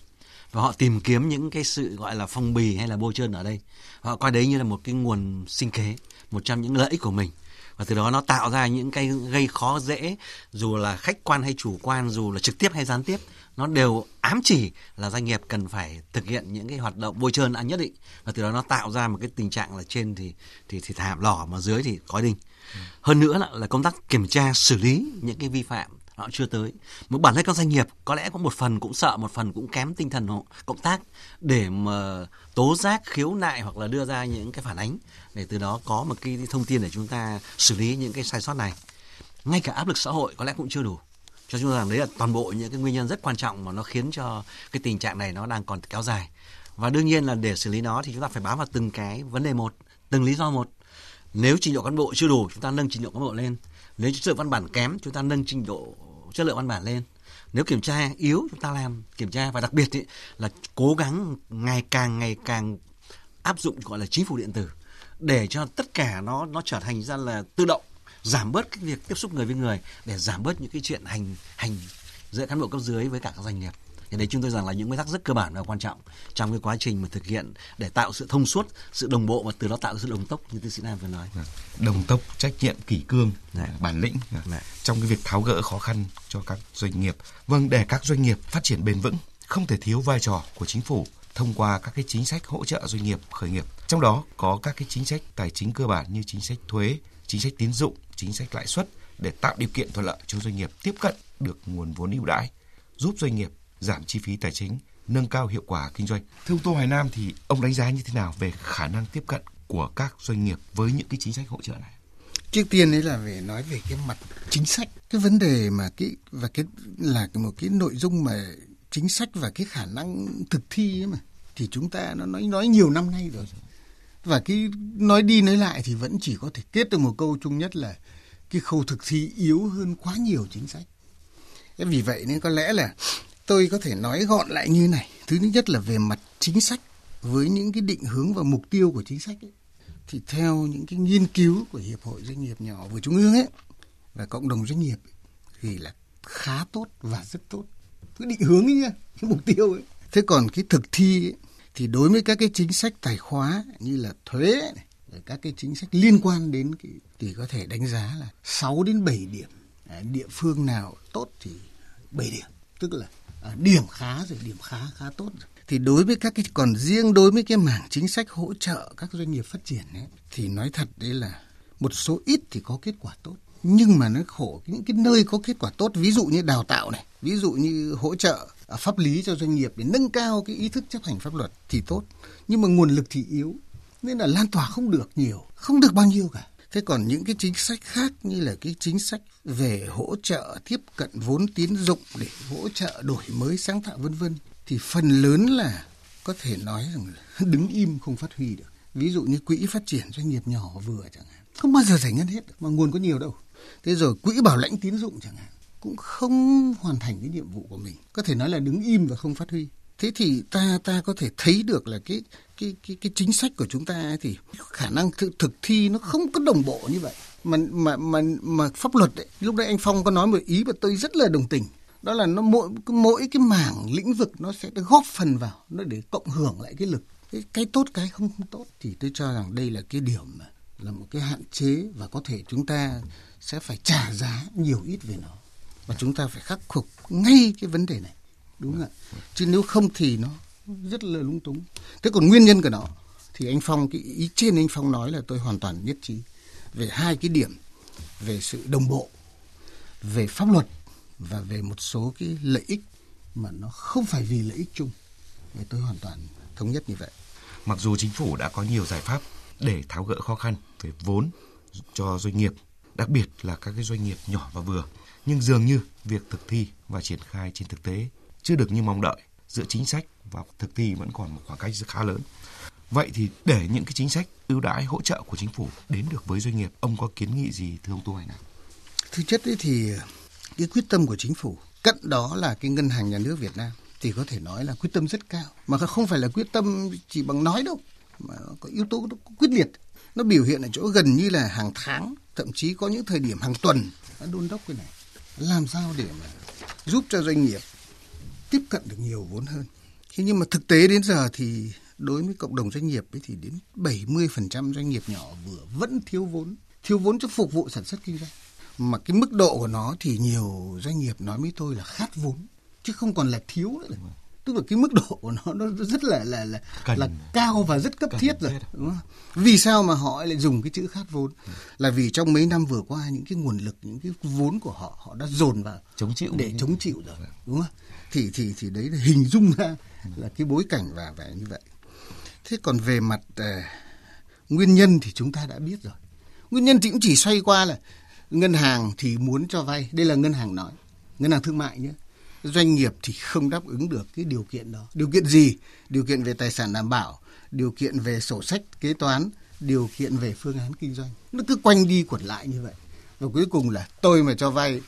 Và họ tìm kiếm những cái sự gọi là phong bì hay là bôi trơn ở đây. Họ coi đấy như là một cái nguồn sinh kế, một trong những lợi ích của mình và từ đó nó tạo ra những cái gây khó dễ dù là khách quan hay chủ quan dù là trực tiếp hay gián tiếp nó đều ám chỉ là doanh nghiệp cần phải thực hiện những cái hoạt động bôi trơn ăn nhất định. Và từ đó nó tạo ra một cái tình trạng là trên thì thì thì thảm lỏ mà dưới thì có đinh. Hơn nữa là, là công tác kiểm tra xử lý những cái vi phạm họ chưa tới. Một bản thân các doanh nghiệp có lẽ có một phần cũng sợ, một phần cũng kém tinh thần cộng tác để mà tố giác, khiếu nại hoặc là đưa ra những cái phản ánh. Để từ đó có một cái thông tin để chúng ta xử lý những cái sai sót này. Ngay cả áp lực xã hội có lẽ cũng chưa đủ. Cho chúng ta rằng đấy là toàn bộ những cái nguyên nhân rất quan trọng mà nó khiến cho cái tình trạng này nó đang còn kéo dài. Và đương nhiên là để xử lý nó thì chúng ta phải bám vào từng cái vấn đề một, từng lý do một. Nếu trình độ cán bộ chưa đủ, chúng ta nâng trình độ cán bộ lên. Nếu sự văn bản kém, chúng ta nâng trình độ chất lượng văn bản lên. Nếu kiểm tra yếu chúng ta làm kiểm tra và đặc biệt ý, là cố gắng ngày càng ngày càng áp dụng gọi là chính phủ điện tử để cho tất cả nó nó trở thành ra là tự động giảm bớt cái việc tiếp xúc người với người để giảm bớt những cái chuyện hành hành giữa cán bộ cấp dưới với cả các doanh nghiệp thì đấy chúng tôi rằng là những nguyên tắc rất cơ bản và quan trọng trong cái quá trình mà thực hiện để tạo sự thông suốt sự đồng bộ và từ đó tạo sự đồng tốc như tiến sĩ nam vừa nói vâng. đồng tốc trách nhiệm kỷ cương Đấy. Dạ. bản lĩnh Đấy. Dạ. trong cái việc tháo gỡ khó khăn cho các doanh nghiệp vâng để các doanh nghiệp phát triển bền vững không thể thiếu vai trò của chính phủ thông qua các cái chính sách hỗ trợ doanh nghiệp khởi nghiệp trong đó có các cái chính sách tài chính cơ bản như chính sách thuế chính sách tín dụng chính sách lãi suất để tạo điều kiện thuận lợi cho doanh nghiệp tiếp cận được nguồn vốn ưu đãi giúp doanh nghiệp giảm chi phí tài chính, nâng cao hiệu quả kinh doanh. Thưa ông Tô Hoài Nam thì ông đánh giá như thế nào về khả năng tiếp cận của các doanh nghiệp với những cái chính sách hỗ trợ này? Trước tiên đấy là về nói về cái mặt chính sách, cái vấn đề mà cái và cái là một cái nội dung mà chính sách và cái khả năng thực thi ấy mà thì chúng ta nó nói nói nhiều năm nay rồi và cái nói đi nói lại thì vẫn chỉ có thể kết được một câu chung nhất là cái khâu thực thi yếu hơn quá nhiều chính sách. Vì vậy nên có lẽ là tôi có thể nói gọn lại như này. Thứ nhất là về mặt chính sách. Với những cái định hướng và mục tiêu của chính sách ấy, thì theo những cái nghiên cứu của hiệp hội doanh nghiệp nhỏ vừa trung ương ấy và cộng đồng doanh nghiệp ấy, thì là khá tốt và rất tốt. Cái định hướng ấy nha cái mục tiêu ấy. Thế còn cái thực thi ấy, thì đối với các cái chính sách tài khóa như là thuế này, các cái chính sách liên quan đến cái thì có thể đánh giá là 6 đến 7 điểm. Địa phương nào tốt thì 7 điểm. Tức là À, điểm khá rồi điểm khá khá tốt rồi. thì đối với các cái còn riêng đối với cái mảng chính sách hỗ trợ các doanh nghiệp phát triển ấy, thì nói thật đấy là một số ít thì có kết quả tốt. Nhưng mà nó khổ những cái nơi có kết quả tốt ví dụ như đào tạo này ví dụ như hỗ trợ à, pháp lý cho doanh nghiệp để nâng cao cái ý thức chấp hành pháp luật thì tốt. Nhưng mà nguồn lực thì yếu nên là lan tỏa không được nhiều không được bao nhiêu cả. Thế còn những cái chính sách khác như là cái chính sách về hỗ trợ tiếp cận vốn tín dụng để hỗ trợ đổi mới sáng tạo vân vân thì phần lớn là có thể nói rằng là đứng im không phát huy được. Ví dụ như quỹ phát triển doanh nghiệp nhỏ vừa chẳng hạn, không bao giờ giải ngân hết mà nguồn có nhiều đâu. Thế rồi quỹ bảo lãnh tín dụng chẳng hạn cũng không hoàn thành cái nhiệm vụ của mình. Có thể nói là đứng im và không phát huy. Thế thì ta ta có thể thấy được là cái cái cái cái chính sách của chúng ta thì khả năng thực, thực thi nó không có đồng bộ như vậy. Mà mà mà mà pháp luật ấy, lúc đấy anh Phong có nói một ý mà tôi rất là đồng tình. Đó là nó mỗi mỗi cái mảng lĩnh vực nó sẽ góp phần vào nó để cộng hưởng lại cái lực. Cái, cái tốt cái không, không tốt thì tôi cho rằng đây là cái điểm mà là một cái hạn chế và có thể chúng ta sẽ phải trả giá nhiều ít về nó. Và chúng ta phải khắc phục ngay cái vấn đề này đúng không ạ. Chứ nếu không thì nó rất là lung túng. Thế còn nguyên nhân của nó, thì anh phong, cái ý trên anh phong nói là tôi hoàn toàn nhất trí về hai cái điểm, về sự đồng bộ, về pháp luật và về một số cái lợi ích mà nó không phải vì lợi ích chung. Thì tôi hoàn toàn thống nhất như vậy. Mặc dù chính phủ đã có nhiều giải pháp để tháo gỡ khó khăn về vốn cho doanh nghiệp, đặc biệt là các cái doanh nghiệp nhỏ và vừa, nhưng dường như việc thực thi và triển khai trên thực tế chưa được như mong đợi giữa chính sách và thực thi vẫn còn một khoảng cách rất khá lớn. Vậy thì để những cái chính sách ưu đãi hỗ trợ của chính phủ đến được với doanh nghiệp, ông có kiến nghị gì thưa ông Tô Hoài nào? Thực chất ấy thì cái quyết tâm của chính phủ cận đó là cái ngân hàng nhà nước Việt Nam thì có thể nói là quyết tâm rất cao mà không phải là quyết tâm chỉ bằng nói đâu mà có yếu tố quyết liệt nó biểu hiện ở chỗ gần như là hàng tháng thậm chí có những thời điểm hàng tuần đã đôn đốc cái này làm sao để mà giúp cho doanh nghiệp tiếp cận được nhiều vốn hơn. Thế nhưng mà thực tế đến giờ thì đối với cộng đồng doanh nghiệp ấy thì đến 70% doanh nghiệp nhỏ vừa vẫn thiếu vốn thiếu vốn cho phục vụ sản xuất kinh doanh. Mà cái mức độ của nó thì nhiều doanh nghiệp nói với tôi là khát vốn chứ không còn là thiếu nữa. Tức là cái mức độ của nó nó rất là là là Cần, là cao và rất cấp thiết rồi đúng không? vì sao mà họ lại dùng cái chữ khát vốn? Là vì trong mấy năm vừa qua những cái nguồn lực những cái vốn của họ họ đã dồn vào chống chịu. để chống chịu rồi đúng không thì thì thì đấy là hình dung ra là cái bối cảnh và vẻ như vậy. Thế còn về mặt uh, nguyên nhân thì chúng ta đã biết rồi. Nguyên nhân thì cũng chỉ xoay qua là ngân hàng thì muốn cho vay. Đây là ngân hàng nói ngân hàng thương mại nhé. Doanh nghiệp thì không đáp ứng được cái điều kiện đó. Điều kiện gì? Điều kiện về tài sản đảm bảo điều kiện về sổ sách kế toán điều kiện về phương án kinh doanh. Nó cứ quanh đi quẩn lại như vậy. Và cuối cùng là tôi mà cho vay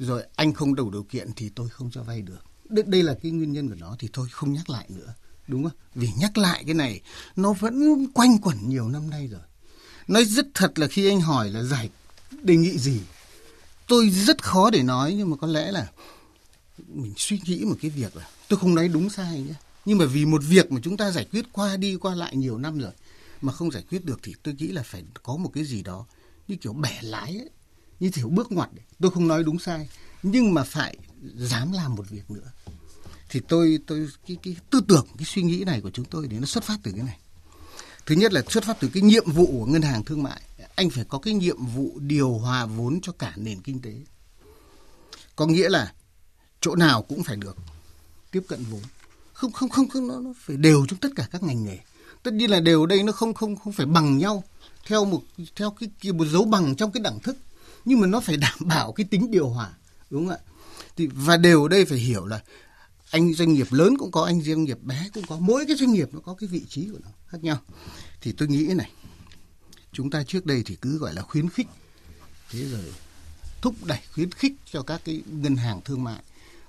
rồi anh không đủ điều kiện thì tôi không cho vay được. Đây là cái nguyên nhân của nó thì thôi không nhắc lại nữa đúng không? Vì nhắc lại cái này nó vẫn quanh quẩn nhiều năm nay rồi. Nói rất thật là khi anh hỏi là giải đề nghị gì tôi rất khó để nói nhưng mà có lẽ là mình suy nghĩ một cái việc là tôi không nói đúng sai nhé. Nhưng mà vì một việc mà chúng ta giải quyết qua đi qua lại nhiều năm rồi mà không giải quyết được thì tôi nghĩ là phải có một cái gì đó như kiểu bẻ lái ấy, như kiểu bước ngoặt tôi không nói đúng sai nhưng mà phải dám làm một việc nữa. Thì tôi tôi cái cái tư tưởng cái suy nghĩ này của chúng tôi thì nó xuất phát từ cái này. Thứ nhất là xuất phát từ cái nhiệm vụ của ngân hàng thương mại. Anh phải có cái nhiệm vụ điều hòa vốn cho cả nền kinh tế. Có nghĩa là chỗ nào cũng phải được tiếp cận vốn. Không không không không nó, nó phải đều trong tất cả các ngành nghề. Tất nhiên là đều đây nó không không không phải bằng nhau theo một theo cái một dấu bằng trong cái đẳng thức nhưng mà nó phải đảm bảo cái tính điều hòa, đúng không ạ? Thì, và đều đây phải hiểu là anh doanh nghiệp lớn cũng có, anh doanh nghiệp bé cũng có, mỗi cái doanh nghiệp nó có cái vị trí của nó khác nhau. Thì tôi nghĩ này, chúng ta trước đây thì cứ gọi là khuyến khích, thế rồi thúc đẩy, khuyến khích cho các cái ngân hàng thương mại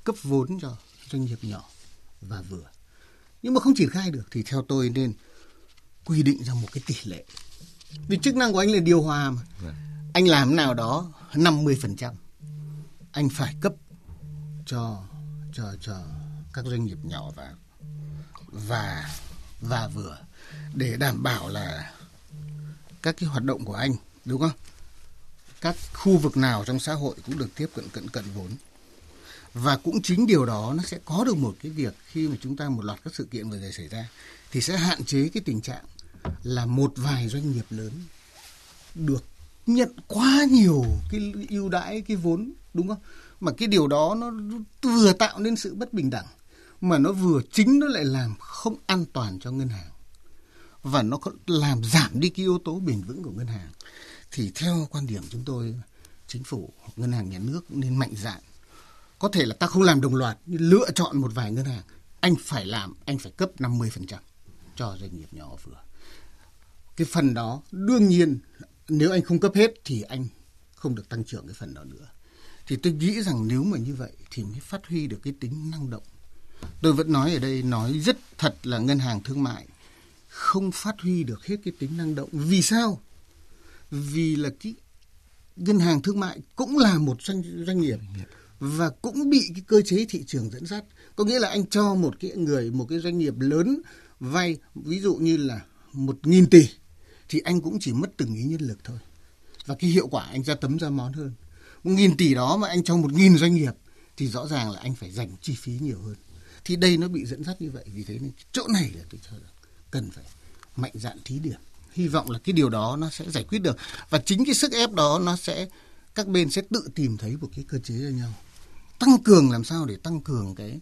cấp vốn cho doanh nghiệp nhỏ và vừa. Nhưng mà không triển khai được thì theo tôi nên quy định ra một cái tỷ lệ. Vì chức năng của anh là điều hòa mà. Vâng anh làm nào đó 50% anh phải cấp cho cho cho các doanh nghiệp nhỏ và và và vừa để đảm bảo là các cái hoạt động của anh, đúng không? Các khu vực nào trong xã hội cũng được tiếp cận cận cận vốn. Và cũng chính điều đó nó sẽ có được một cái việc khi mà chúng ta một loạt các sự kiện vừa rồi xảy ra, thì sẽ hạn chế cái tình trạng là một vài doanh nghiệp lớn được nhận quá nhiều cái ưu đãi, cái vốn, đúng không? Mà cái điều đó nó vừa tạo nên sự bất bình đẳng, mà nó vừa chính nó lại làm không an toàn cho ngân hàng. Và nó làm giảm đi cái yếu tố bền vững của ngân hàng. Thì theo quan điểm chúng tôi, chính phủ ngân hàng nhà nước nên mạnh dạn. Có thể là ta không làm đồng loạt, nhưng lựa chọn một vài ngân hàng, anh phải làm, anh phải cấp 50% cho doanh nghiệp nhỏ vừa. Cái phần đó đương nhiên nếu anh không cấp hết thì anh không được tăng trưởng cái phần đó nữa. Thì tôi nghĩ rằng nếu mà như vậy thì mới phát huy được cái tính năng động. Tôi vẫn nói ở đây nói rất thật là ngân hàng thương mại không phát huy được hết cái tính năng động. Vì sao? Vì là cái ngân hàng thương mại cũng là một doanh doanh nghiệp và cũng bị cái cơ chế thị trường dẫn dắt. Có nghĩa là anh cho một cái người một cái doanh nghiệp lớn vay ví dụ như là một nghìn tỷ thì anh cũng chỉ mất từng ý nhân lực thôi. Và cái hiệu quả anh ra tấm ra món hơn. Một nghìn tỷ đó mà anh cho một nghìn doanh nghiệp, thì rõ ràng là anh phải dành chi phí nhiều hơn. Thì đây nó bị dẫn dắt như vậy, vì thế nên chỗ này là tôi cho rằng cần phải mạnh dạn thí điểm. Hy vọng là cái điều đó nó sẽ giải quyết được. Và chính cái sức ép đó nó sẽ, các bên sẽ tự tìm thấy một cái cơ chế cho nhau. Tăng cường làm sao để tăng cường cái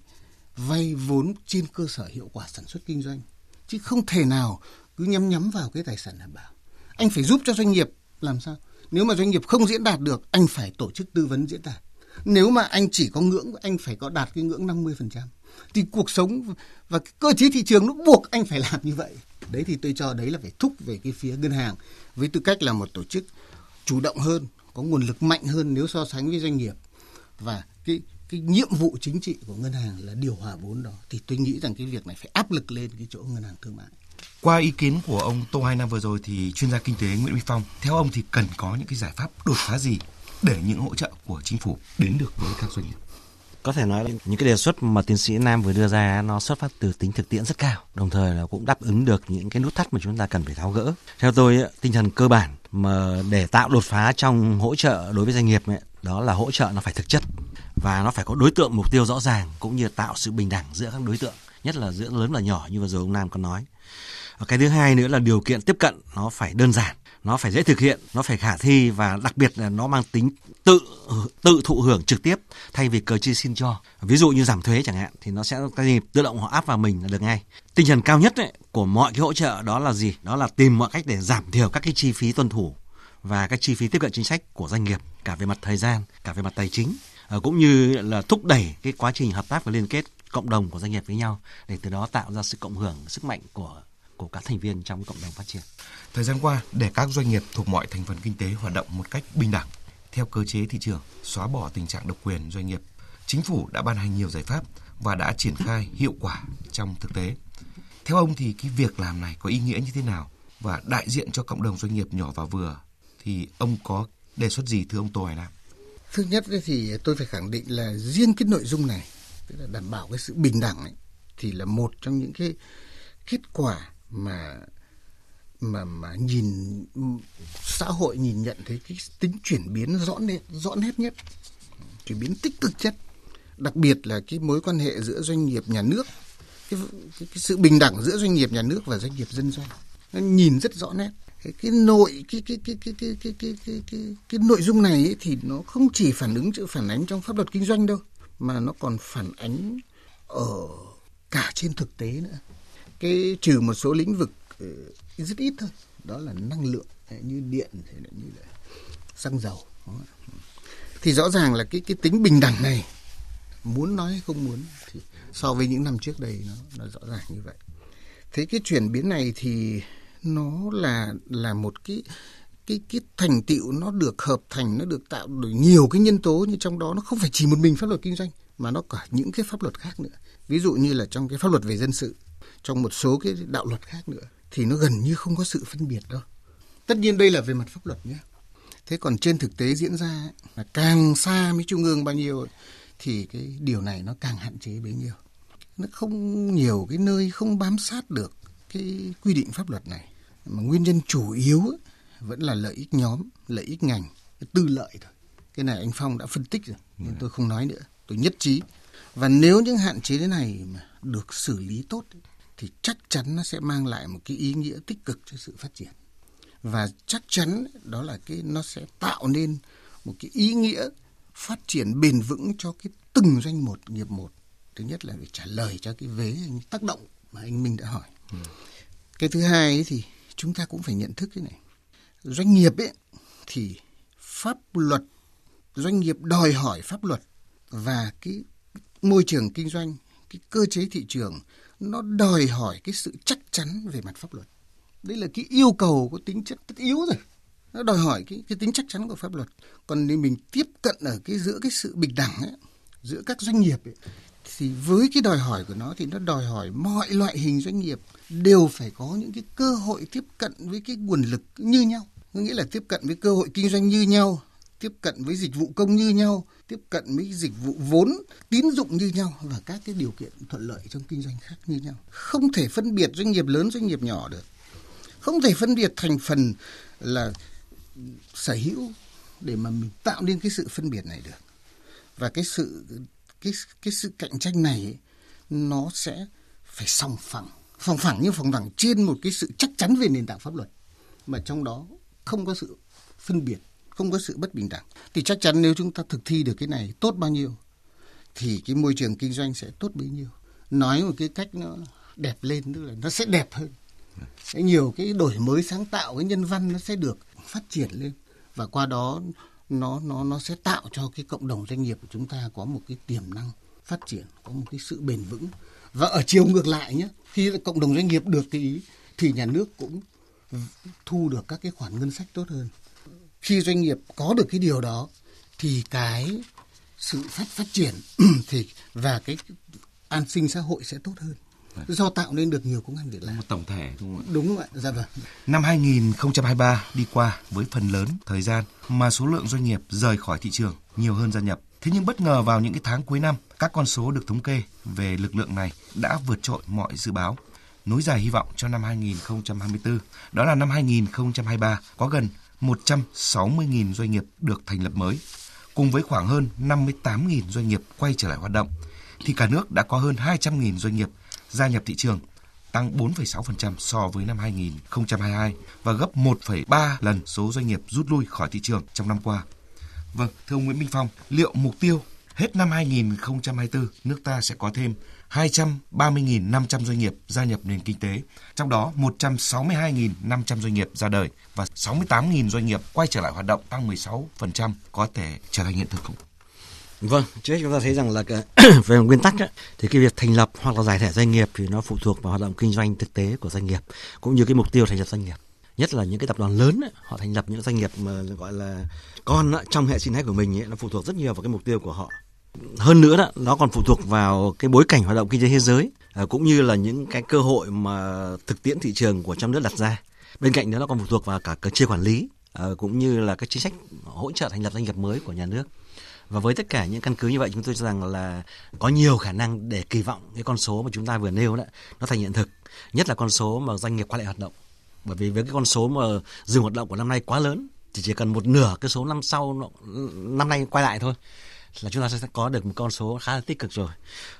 vay vốn trên cơ sở hiệu quả sản xuất kinh doanh. Chứ không thể nào cứ nhắm nhắm vào cái tài sản đảm bảo. Anh phải giúp cho doanh nghiệp, làm sao? Nếu mà doanh nghiệp không diễn đạt được, anh phải tổ chức tư vấn diễn đạt. Nếu mà anh chỉ có ngưỡng, anh phải có đạt cái ngưỡng 50% thì cuộc sống và cái cơ chế thị trường nó buộc anh phải làm như vậy. Đấy thì tôi cho đấy là phải thúc về cái phía ngân hàng với tư cách là một tổ chức chủ động hơn, có nguồn lực mạnh hơn nếu so sánh với doanh nghiệp. Và cái cái nhiệm vụ chính trị của ngân hàng là điều hòa vốn đó. Thì tôi nghĩ rằng cái việc này phải áp lực lên cái chỗ ngân hàng thương mại. Qua ý kiến của ông Tô hai năm vừa rồi thì chuyên gia kinh tế Nguyễn minh Phong, theo ông thì cần có những cái giải pháp đột phá gì để những hỗ trợ của chính phủ đến được với các doanh nghiệp? có thể nói là những cái đề xuất mà tiến sĩ Nam vừa đưa ra nó xuất phát từ tính thực tiễn rất cao, đồng thời là cũng đáp ứng được những cái nút thắt mà chúng ta cần phải tháo gỡ. Theo tôi, tinh thần cơ bản mà để tạo đột phá trong hỗ trợ đối với doanh nghiệp ấy, đó là hỗ trợ nó phải thực chất và nó phải có đối tượng mục tiêu rõ ràng cũng như tạo sự bình đẳng giữa các đối tượng, nhất là giữa lớn và nhỏ như vừa rồi ông Nam có nói. Và cái thứ hai nữa là điều kiện tiếp cận nó phải đơn giản nó phải dễ thực hiện, nó phải khả thi và đặc biệt là nó mang tính tự tự thụ hưởng trực tiếp thay vì cơ chế xin cho. Ví dụ như giảm thuế chẳng hạn thì nó sẽ cái gì tự động họ áp vào mình là được ngay. Tinh thần cao nhất ấy, của mọi cái hỗ trợ đó là gì? Đó là tìm mọi cách để giảm thiểu các cái chi phí tuân thủ và các chi phí tiếp cận chính sách của doanh nghiệp cả về mặt thời gian, cả về mặt tài chính ờ, cũng như là thúc đẩy cái quá trình hợp tác và liên kết cộng đồng của doanh nghiệp với nhau để từ đó tạo ra sự cộng hưởng sức mạnh của của các thành viên trong cộng đồng phát triển. Thời gian qua, để các doanh nghiệp thuộc mọi thành phần kinh tế hoạt động một cách bình đẳng, theo cơ chế thị trường, xóa bỏ tình trạng độc quyền doanh nghiệp, chính phủ đã ban hành nhiều giải pháp và đã triển khai hiệu quả trong thực tế. Theo ông thì cái việc làm này có ý nghĩa như thế nào và đại diện cho cộng đồng doanh nghiệp nhỏ và vừa thì ông có đề xuất gì thưa ông Tô Hải Nam? Thứ nhất thì tôi phải khẳng định là riêng cái nội dung này tức là đảm bảo cái sự bình đẳng ấy, thì là một trong những cái kết quả mà mà mà nhìn xã hội nhìn nhận thấy cái tính chuyển biến rõ nét rõ nét nhất chuyển biến tích cực nhất. Đặc biệt là cái mối quan hệ giữa doanh nghiệp nhà nước cái, cái, cái sự bình đẳng giữa doanh nghiệp nhà nước và doanh nghiệp dân doanh. Nó nhìn rất rõ nét. Cái, cái nội cái cái cái cái cái cái cái cái cái, cái nội dung này ấy, thì nó không chỉ phản ứng chữ phản ánh trong pháp luật kinh doanh đâu mà nó còn phản ánh ở cả trên thực tế nữa cái trừ một số lĩnh vực ờ, rất ít thôi. Đó là năng lượng như điện như là xăng dầu. Thì rõ ràng là cái cái tính bình đẳng này, muốn nói hay không muốn, thì so với những năm trước đây nó nó rõ ràng như vậy. Thế cái chuyển biến này thì nó là là một cái cái cái thành tựu nó được hợp thành, nó được tạo bởi nhiều cái nhân tố như trong đó nó không phải chỉ một mình pháp luật kinh doanh, mà nó cả những cái pháp luật khác nữa. Ví dụ như là trong cái pháp luật về dân sự trong một số cái đạo luật khác nữa thì nó gần như không có sự phân biệt đâu. Tất nhiên đây là về mặt pháp luật nhé. Thế còn trên thực tế diễn ra là càng xa với trung ương bao nhiêu thì cái điều này nó càng hạn chế bấy nhiêu. Nó không nhiều cái nơi không bám sát được cái quy định pháp luật này. Mà nguyên nhân chủ yếu vẫn là lợi ích nhóm, lợi ích ngành, tư lợi thôi. Cái này anh Phong đã phân tích rồi, nhưng tôi không nói nữa. Tôi nhất trí. Và nếu những hạn chế thế này mà được xử lý tốt thì chắc chắn nó sẽ mang lại một cái ý nghĩa tích cực cho sự phát triển. Và chắc chắn đó là cái nó sẽ tạo nên một cái ý nghĩa phát triển bền vững cho cái từng doanh một nghiệp một. Thứ nhất là phải trả lời cho cái vế tác động mà anh Minh đã hỏi. Ừ. cái thứ hai ấy thì chúng ta cũng phải nhận thức cái này. Doanh nghiệp ấy thì pháp luật doanh nghiệp đòi hỏi pháp luật và cái môi trường kinh doanh cái cơ chế thị trường nó đòi hỏi cái sự chắc chắn về mặt pháp luật. Đây là cái yêu cầu có tính chất tất yếu rồi. Nó đòi hỏi cái, cái tính chắc chắn của pháp luật. Còn nếu mình tiếp cận ở cái giữa cái sự bình đẳng ấy, giữa các doanh nghiệp ấy, thì với cái đòi hỏi của nó thì nó đòi hỏi mọi loại hình doanh nghiệp đều phải có những cái cơ hội tiếp cận với cái nguồn lực như nhau. Có nghĩa là tiếp cận với cơ hội kinh doanh như nhau tiếp cận với dịch vụ công như nhau, tiếp cận với dịch vụ vốn, tín dụng như nhau và các cái điều kiện thuận lợi trong kinh doanh khác như nhau. Không thể phân biệt doanh nghiệp lớn, doanh nghiệp nhỏ được. Không thể phân biệt thành phần là sở hữu để mà mình tạo nên cái sự phân biệt này được. Và cái sự cái cái sự cạnh tranh này ấy, nó sẽ phải song phẳng, song phẳng như song phẳng trên một cái sự chắc chắn về nền tảng pháp luật mà trong đó không có sự phân biệt không có sự bất bình đẳng, thì chắc chắn nếu chúng ta thực thi được cái này tốt bao nhiêu, thì cái môi trường kinh doanh sẽ tốt bấy nhiêu. Nói một cái cách nó đẹp lên, tức là nó sẽ đẹp hơn. Sẽ nhiều cái đổi mới sáng tạo, cái nhân văn nó sẽ được phát triển lên. Và qua đó nó nó nó sẽ tạo cho cái cộng đồng doanh nghiệp của chúng ta có một cái tiềm năng phát triển, có một cái sự bền vững. Và ở chiều ngược lại nhé, khi cộng đồng doanh nghiệp được cái ý, thì nhà nước cũng thu được các cái khoản ngân sách tốt hơn khi doanh nghiệp có được cái điều đó thì cái sự phát phát triển thì và cái an sinh xã hội sẽ tốt hơn do tạo nên được nhiều công an việc làm. Một tổng thể đúng không ạ? Đúng vậy, dạ vâng. Năm 2023 đi qua với phần lớn thời gian mà số lượng doanh nghiệp rời khỏi thị trường nhiều hơn gia nhập. Thế nhưng bất ngờ vào những cái tháng cuối năm, các con số được thống kê về lực lượng này đã vượt trội mọi dự báo. Nối dài hy vọng cho năm 2024, đó là năm 2023 có gần 160.000 doanh nghiệp được thành lập mới, cùng với khoảng hơn 58.000 doanh nghiệp quay trở lại hoạt động, thì cả nước đã có hơn 200.000 doanh nghiệp gia nhập thị trường, tăng 4,6% so với năm 2022 và gấp 1,3 lần số doanh nghiệp rút lui khỏi thị trường trong năm qua. Vâng, thưa ông Nguyễn Minh Phong, liệu mục tiêu hết năm 2024 nước ta sẽ có thêm 230.500 doanh nghiệp gia nhập nền kinh tế, trong đó 162.500 doanh nghiệp ra đời và 68.000 doanh nghiệp quay trở lại hoạt động tăng 16% có thể trở thành hiện thực không? Vâng, trước chúng ta thấy rằng là cái, về nguyên tắc ấy, thì cái việc thành lập hoặc là giải thể doanh nghiệp thì nó phụ thuộc vào hoạt động kinh doanh thực tế của doanh nghiệp cũng như cái mục tiêu thành lập doanh nghiệp nhất là những cái tập đoàn lớn ấy, họ thành lập những doanh nghiệp mà gọi là con ấy, trong hệ sinh thái của mình ấy, nó phụ thuộc rất nhiều vào cái mục tiêu của họ hơn nữa đó, nó còn phụ thuộc vào cái bối cảnh hoạt động kinh tế thế giới à, cũng như là những cái cơ hội mà thực tiễn thị trường của trong nước đặt ra. Bên cạnh đó, nó còn phụ thuộc vào cả cơ chế quản lý à, cũng như là các chính sách hỗ trợ thành lập doanh nghiệp mới của nhà nước. Và với tất cả những căn cứ như vậy, chúng tôi cho rằng là có nhiều khả năng để kỳ vọng cái con số mà chúng ta vừa nêu đó, nó thành hiện thực, nhất là con số mà doanh nghiệp quay lại hoạt động. Bởi vì với cái con số mà dừng hoạt động của năm nay quá lớn, thì chỉ cần một nửa cái số năm sau năm nay quay lại thôi là chúng ta sẽ có được một con số khá là tích cực rồi.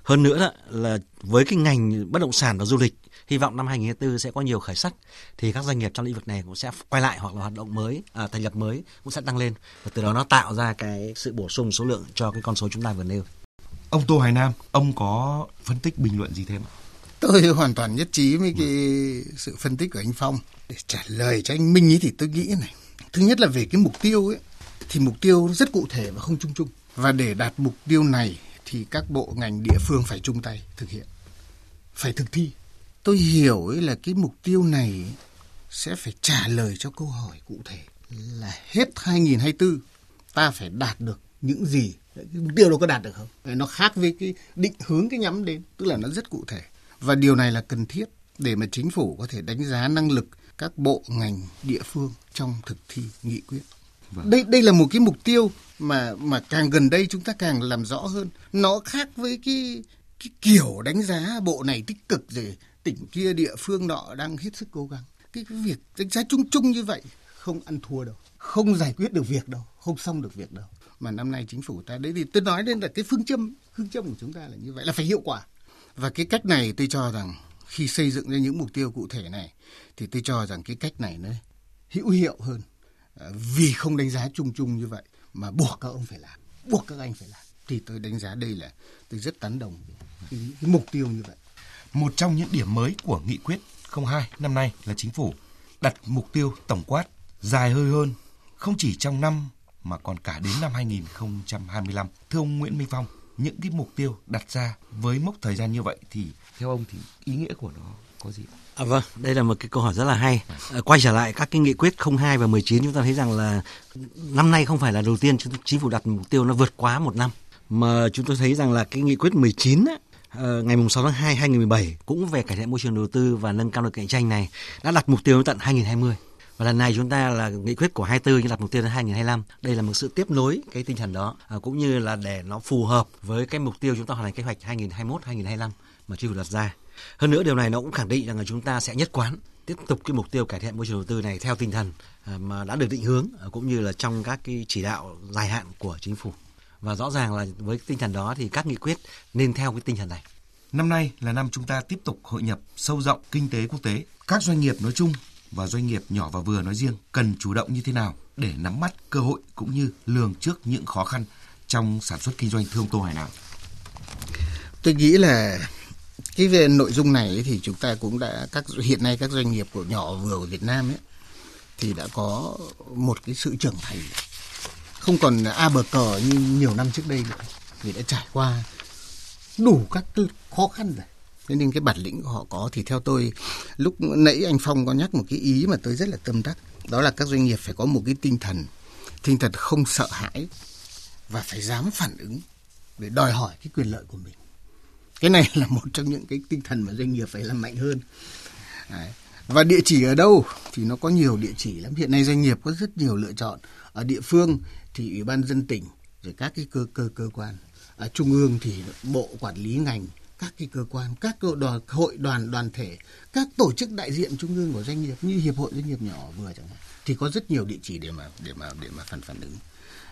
Hơn nữa đó là với cái ngành bất động sản và du lịch, hy vọng năm 2024 sẽ có nhiều khởi sắc thì các doanh nghiệp trong lĩnh vực này cũng sẽ quay lại hoặc là hoạt động mới, à, thành lập mới cũng sẽ tăng lên và từ đó nó tạo ra cái sự bổ sung số lượng cho cái con số chúng ta vừa nêu. Ông Tô Hải Nam, ông có phân tích bình luận gì thêm ạ? Tôi hoàn toàn nhất trí với cái sự phân tích của anh Phong. Để trả lời cho anh Minh ấy thì tôi nghĩ này. Thứ nhất là về cái mục tiêu ấy, thì mục tiêu rất cụ thể và không chung chung. Và để đạt mục tiêu này thì các bộ ngành địa phương phải chung tay thực hiện, phải thực thi. Tôi hiểu ấy là cái mục tiêu này sẽ phải trả lời cho câu hỏi cụ thể là hết 2024 ta phải đạt được những gì mục tiêu đó có đạt được không nó khác với cái định hướng cái nhắm đến tức là nó rất cụ thể và điều này là cần thiết để mà chính phủ có thể đánh giá năng lực các bộ ngành địa phương trong thực thi nghị quyết vâng. đây đây là một cái mục tiêu mà mà càng gần đây chúng ta càng làm rõ hơn. Nó khác với cái cái kiểu đánh giá bộ này tích cực rồi tỉnh kia địa phương nọ đang hết sức cố gắng. Cái, cái việc đánh giá chung chung như vậy không ăn thua đâu. Không giải quyết được việc đâu. Không xong được việc đâu. Mà năm nay chính phủ ta đấy thì tôi nói lên là cái phương châm phương châm của chúng ta là như vậy là phải hiệu quả. Và cái cách này tôi cho rằng khi xây dựng ra những mục tiêu cụ thể này thì tôi cho rằng cái cách này nó hữu hiệu hơn. À, vì không đánh giá chung chung như vậy mà buộc các ông phải làm buộc các anh phải làm thì tôi đánh giá đây là tôi rất tán đồng cái, cái mục tiêu như vậy một trong những điểm mới của nghị quyết 02 năm nay là chính phủ đặt mục tiêu tổng quát dài hơi hơn không chỉ trong năm mà còn cả đến năm 2025. Thưa ông Nguyễn Minh Phong, những cái mục tiêu đặt ra với mốc thời gian như vậy thì theo ông thì ý nghĩa của nó có gì? À, vâng, đây là một cái câu hỏi rất là hay. À, quay trở lại các cái nghị quyết 02 và 19 chúng ta thấy rằng là năm nay không phải là đầu tiên chính phủ đặt mục tiêu nó vượt quá một năm mà chúng tôi thấy rằng là cái nghị quyết 19 á, ờ, ngày 6 tháng 2 2017 cũng về cải thiện môi trường đầu tư và nâng cao được cạnh tranh này đã đặt mục tiêu đến tận 2020. Và lần này chúng ta là nghị quyết của 24 nhưng đặt mục tiêu đến 2025. Đây là một sự tiếp nối cái tinh thần đó à, cũng như là để nó phù hợp với cái mục tiêu chúng ta hoàn thành kế hoạch 2021-2025 mà chính phủ đặt ra. Hơn nữa điều này nó cũng khẳng định rằng là chúng ta sẽ nhất quán tiếp tục cái mục tiêu cải thiện môi trường đầu tư này theo tinh thần à, mà đã được định hướng à, cũng như là trong các cái chỉ đạo dài hạn của chính phủ. Và rõ ràng là với tinh thần đó thì các nghị quyết nên theo cái tinh thần này. Năm nay là năm chúng ta tiếp tục hội nhập sâu rộng kinh tế quốc tế. Các doanh nghiệp nói chung và doanh nghiệp nhỏ và vừa nói riêng cần chủ động như thế nào để nắm bắt cơ hội cũng như lường trước những khó khăn trong sản xuất kinh doanh thương Tô Hải Nam? Tôi nghĩ là cái về nội dung này thì chúng ta cũng đã, các hiện nay các doanh nghiệp của nhỏ vừa của Việt Nam ấy, thì đã có một cái sự trưởng thành. Không còn a bờ cờ như nhiều năm trước đây nữa, vì đã trải qua đủ các khó khăn rồi. Thế nên cái bản lĩnh của họ có thì theo tôi, lúc nãy anh Phong có nhắc một cái ý mà tôi rất là tâm đắc, đó là các doanh nghiệp phải có một cái tinh thần tinh thần không sợ hãi và phải dám phản ứng để đòi hỏi cái quyền lợi của mình cái này là một trong những cái tinh thần mà doanh nghiệp phải làm mạnh hơn. Đấy. và địa chỉ ở đâu thì nó có nhiều địa chỉ lắm. Hiện nay doanh nghiệp có rất nhiều lựa chọn. Ở địa phương thì ủy ban dân tỉnh, rồi các cái cơ cơ cơ quan. Ở trung ương thì bộ quản lý ngành, các cái cơ quan, các cơ đoàn, hội đoàn đoàn thể, các tổ chức đại diện trung ương của doanh nghiệp như hiệp hội doanh nghiệp nhỏ vừa chẳng hạn, thì có rất nhiều địa chỉ để mà để mà để mà phản phản ứng.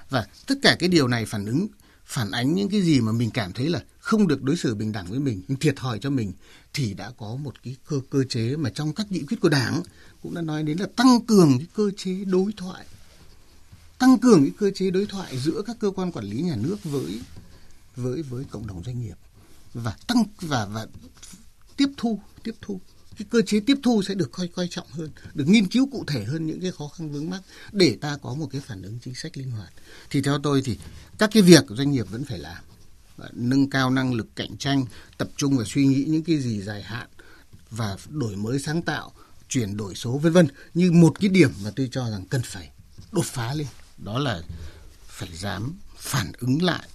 Và tất cả cái điều này phản ứng, phản ánh những cái gì mà mình cảm thấy là không được đối xử bình đẳng với mình thiệt thòi cho mình thì đã có một cái cơ cơ chế mà trong các nghị quyết của đảng cũng đã nói đến là tăng cường cái cơ chế đối thoại. Tăng cường cái cơ chế đối thoại giữa các cơ quan quản lý nhà nước với với với cộng đồng doanh nghiệp và tăng và và tiếp thu tiếp thu. Cái cơ chế tiếp thu sẽ được coi coi trọng hơn, được nghiên cứu cụ thể hơn những cái khó khăn vướng mắc để ta có một cái phản ứng chính sách linh hoạt. Thì theo tôi thì các cái việc doanh nghiệp vẫn phải làm nâng cao năng lực cạnh tranh, tập trung và suy nghĩ những cái gì dài hạn và đổi mới sáng tạo, chuyển đổi số vân vân. Như một cái điểm mà tôi cho rằng cần phải đột phá lên, đó là phải dám phản ứng lại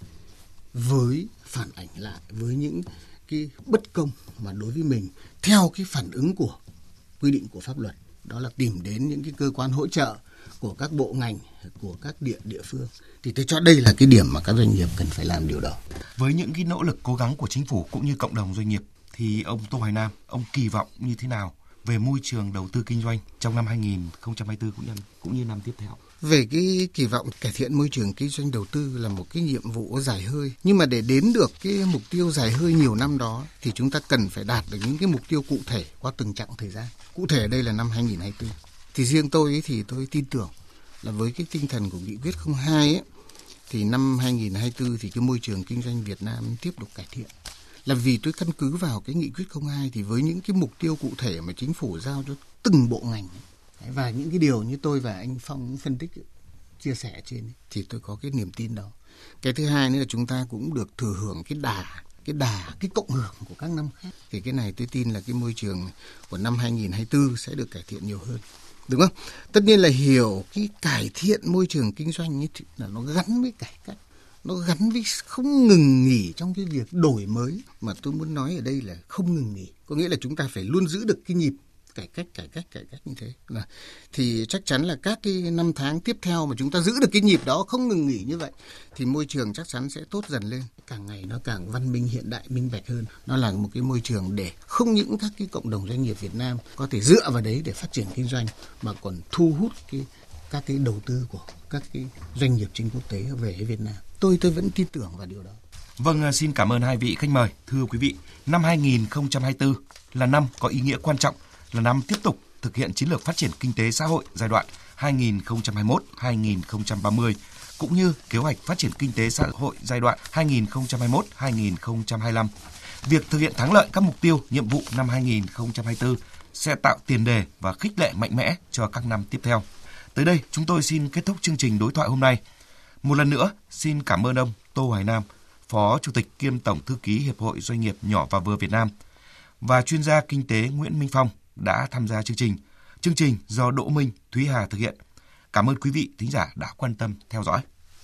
với phản ảnh lại với những cái bất công mà đối với mình theo cái phản ứng của quy định của pháp luật đó là tìm đến những cái cơ quan hỗ trợ của các bộ ngành của các địa địa phương thì tôi cho đây là cái điểm mà các doanh nghiệp cần phải làm điều đó. Với những cái nỗ lực cố gắng của chính phủ cũng như cộng đồng doanh nghiệp thì ông Tô Hoài Nam ông kỳ vọng như thế nào về môi trường đầu tư kinh doanh trong năm 2024 cũng như cũng như năm tiếp theo? về cái kỳ vọng cải thiện môi trường kinh doanh đầu tư là một cái nhiệm vụ dài hơi nhưng mà để đến được cái mục tiêu dài hơi nhiều năm đó thì chúng ta cần phải đạt được những cái mục tiêu cụ thể qua từng chặng thời gian cụ thể đây là năm 2024 thì riêng tôi ấy thì tôi tin tưởng là với cái tinh thần của nghị quyết 02 ấy, thì năm 2024 thì cái môi trường kinh doanh Việt Nam tiếp tục cải thiện. Là vì tôi căn cứ vào cái nghị quyết 02 thì với những cái mục tiêu cụ thể mà chính phủ giao cho từng bộ ngành và những cái điều như tôi và anh Phong phân tích chia sẻ trên thì tôi có cái niềm tin đó. Cái thứ hai nữa là chúng ta cũng được thừa hưởng cái đà cái đà, cái cộng hưởng của các năm khác. Thì cái này tôi tin là cái môi trường của năm 2024 sẽ được cải thiện nhiều hơn đúng không? Tất nhiên là hiểu cái cải thiện môi trường kinh doanh như là nó gắn với cải cách. Nó gắn với không ngừng nghỉ trong cái việc đổi mới. Mà tôi muốn nói ở đây là không ngừng nghỉ. Có nghĩa là chúng ta phải luôn giữ được cái nhịp cải cách cải cách cải cách như thế. Là thì chắc chắn là các cái năm tháng tiếp theo mà chúng ta giữ được cái nhịp đó không ngừng nghỉ như vậy thì môi trường chắc chắn sẽ tốt dần lên. Càng ngày nó càng văn minh hiện đại minh bạch hơn. Nó là một cái môi trường để không những các cái cộng đồng doanh nghiệp Việt Nam có thể dựa vào đấy để phát triển kinh doanh mà còn thu hút cái các cái đầu tư của các cái doanh nghiệp trên quốc tế về Việt Nam. Tôi tôi vẫn tin tưởng vào điều đó. Vâng, ờ, xin cảm ơn hai vị khách mời. Thưa quý vị, năm 2024 là năm có ý nghĩa quan trọng là năm tiếp tục thực hiện chiến lược phát triển kinh tế xã hội giai đoạn 2021-2030 cũng như kế hoạch phát triển kinh tế xã hội giai đoạn 2021-2025. Việc thực hiện thắng lợi các mục tiêu, nhiệm vụ năm 2024 sẽ tạo tiền đề và khích lệ mạnh mẽ cho các năm tiếp theo. Tới đây, chúng tôi xin kết thúc chương trình đối thoại hôm nay. Một lần nữa, xin cảm ơn ông Tô Hoài Nam, Phó Chủ tịch kiêm Tổng Thư ký Hiệp hội Doanh nghiệp nhỏ và vừa Việt Nam và chuyên gia kinh tế Nguyễn Minh Phong đã tham gia chương trình. Chương trình do Đỗ Minh, Thúy Hà thực hiện. Cảm ơn quý vị thính giả đã quan tâm theo dõi.